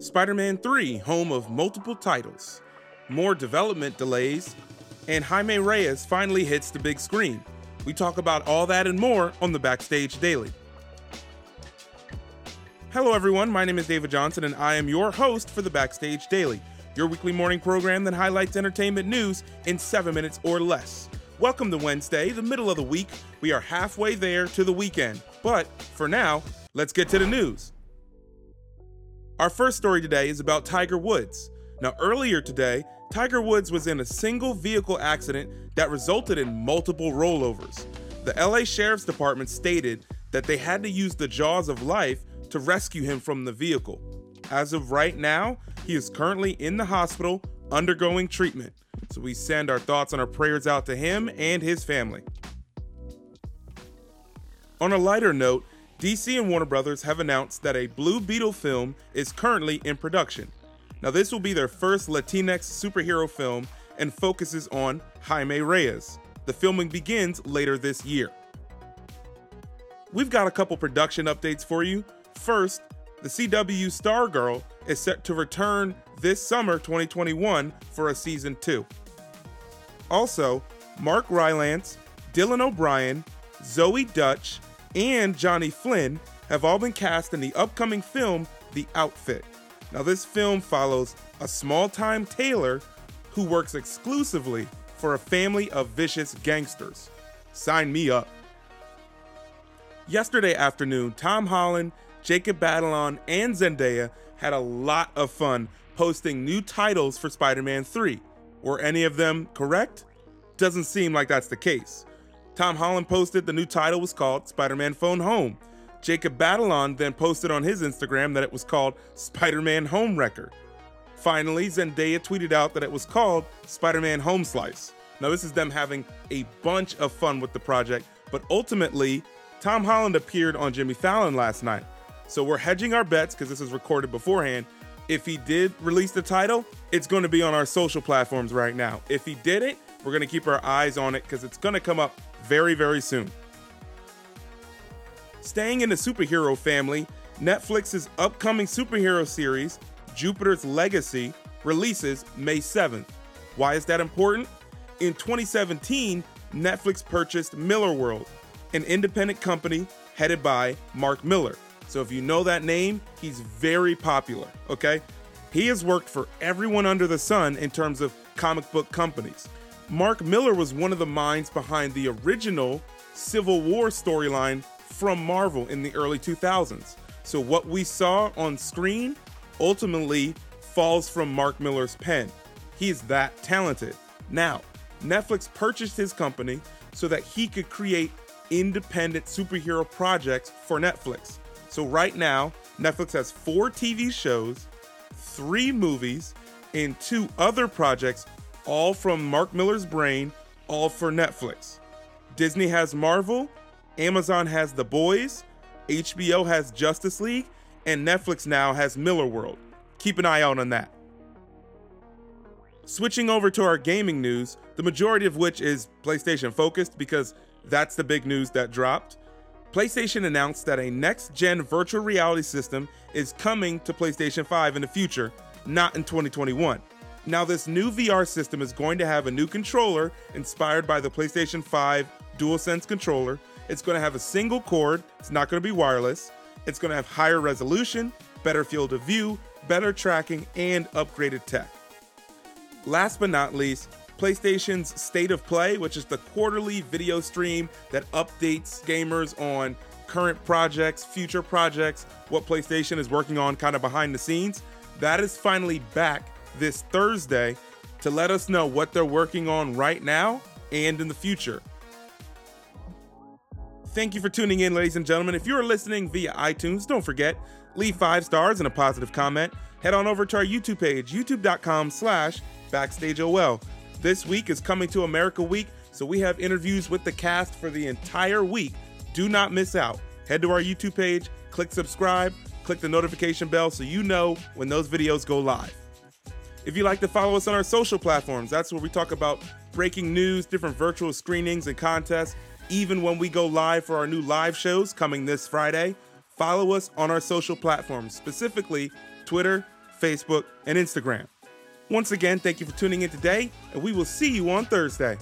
Spider Man 3, home of multiple titles, more development delays, and Jaime Reyes finally hits the big screen. We talk about all that and more on the Backstage Daily. Hello, everyone. My name is David Johnson, and I am your host for the Backstage Daily, your weekly morning program that highlights entertainment news in seven minutes or less. Welcome to Wednesday, the middle of the week. We are halfway there to the weekend. But for now, let's get to the news. Our first story today is about Tiger Woods. Now, earlier today, Tiger Woods was in a single vehicle accident that resulted in multiple rollovers. The LA Sheriff's Department stated that they had to use the jaws of life to rescue him from the vehicle. As of right now, he is currently in the hospital undergoing treatment. So we send our thoughts and our prayers out to him and his family. On a lighter note, DC and Warner Brothers have announced that a Blue Beetle film is currently in production. Now, this will be their first Latinx superhero film and focuses on Jaime Reyes. The filming begins later this year. We've got a couple production updates for you. First, the CW Stargirl is set to return this summer 2021 for a season 2. Also, Mark Rylance, Dylan O'Brien, Zoey Deutch, and Johnny Flynn have all been cast in the upcoming film The Outfit. Now, this film follows a small time tailor who works exclusively for a family of vicious gangsters. Sign me up. Yesterday afternoon, Tom Holland, Jacob Batalon, and Zendaya had a lot of fun posting new titles for Spider Man 3. Were any of them correct? Doesn't seem like that's the case. Tom Holland posted the new title was called Spider Man Phone Home. Jacob Batalon then posted on his Instagram that it was called Spider Man Home Wrecker. Finally, Zendaya tweeted out that it was called Spider Man Home Slice. Now, this is them having a bunch of fun with the project, but ultimately, Tom Holland appeared on Jimmy Fallon last night. So we're hedging our bets because this is recorded beforehand. If he did release the title, it's going to be on our social platforms right now. If he didn't, we're going to keep our eyes on it because it's going to come up very, very soon. Staying in the superhero family, Netflix's upcoming superhero series, Jupiter's Legacy, releases May 7th. Why is that important? In 2017, Netflix purchased Millarworld, an independent company headed by Mark Millar. So if you know that name, he's very popular, okay? He has worked for everyone under the sun in terms of comic book companies. Mark Millar was one of the minds behind the original Civil War storyline from Marvel in the early 2000s. So, what we saw on screen ultimately falls from Mark Millar's pen. He's that talented. Now, Netflix purchased his company so that he could create independent superhero projects for Netflix. So, right now, Netflix has four TV shows, three movies, and two other projects all from Mark Millar's brain, all for Netflix. Disney has Marvel, Amazon has The Boys, HBO has Justice League, and Netflix now has Millarworld. Keep an eye out on that. Switching over to our gaming news, the majority of which is PlayStation focused because that's the big news that dropped. PlayStation announced that a next gen virtual reality system is coming to PlayStation 5 in the future, not in 2021. Now, this new VR system is going to have a new controller inspired by the PlayStation 5 DualSense controller. It's going to have a single cord, it's not going to be wireless. It's going to have higher resolution, better field of view, better tracking, and upgraded tech. Last but not least, PlayStation's State of Play, which is the quarterly video stream that updates gamers on current projects, future projects, what PlayStation is working on kind of behind the scenes, that is finally back this Thursday to let us know what they're working on right now and in the future. Thank you for tuning in, ladies and gentlemen. If you're listening via iTunes, don't forget, leave five stars and a positive comment. Head on over to our YouTube page, youtube.com slash backstageol. This week is Coming to America Week, so we have interviews with the cast for the entire week. Do not miss out. Head to our YouTube page, click subscribe, click the notification bell so you know when those videos go live. If you'd like to follow us on our social platforms, that's where we talk about breaking news, different virtual screenings and contests, even when we go live for our new live shows coming this Friday. Follow us on our social platforms, specifically Twitter, Facebook, and Instagram. Once again, thank you for tuning in today, and we will see you on Thursday.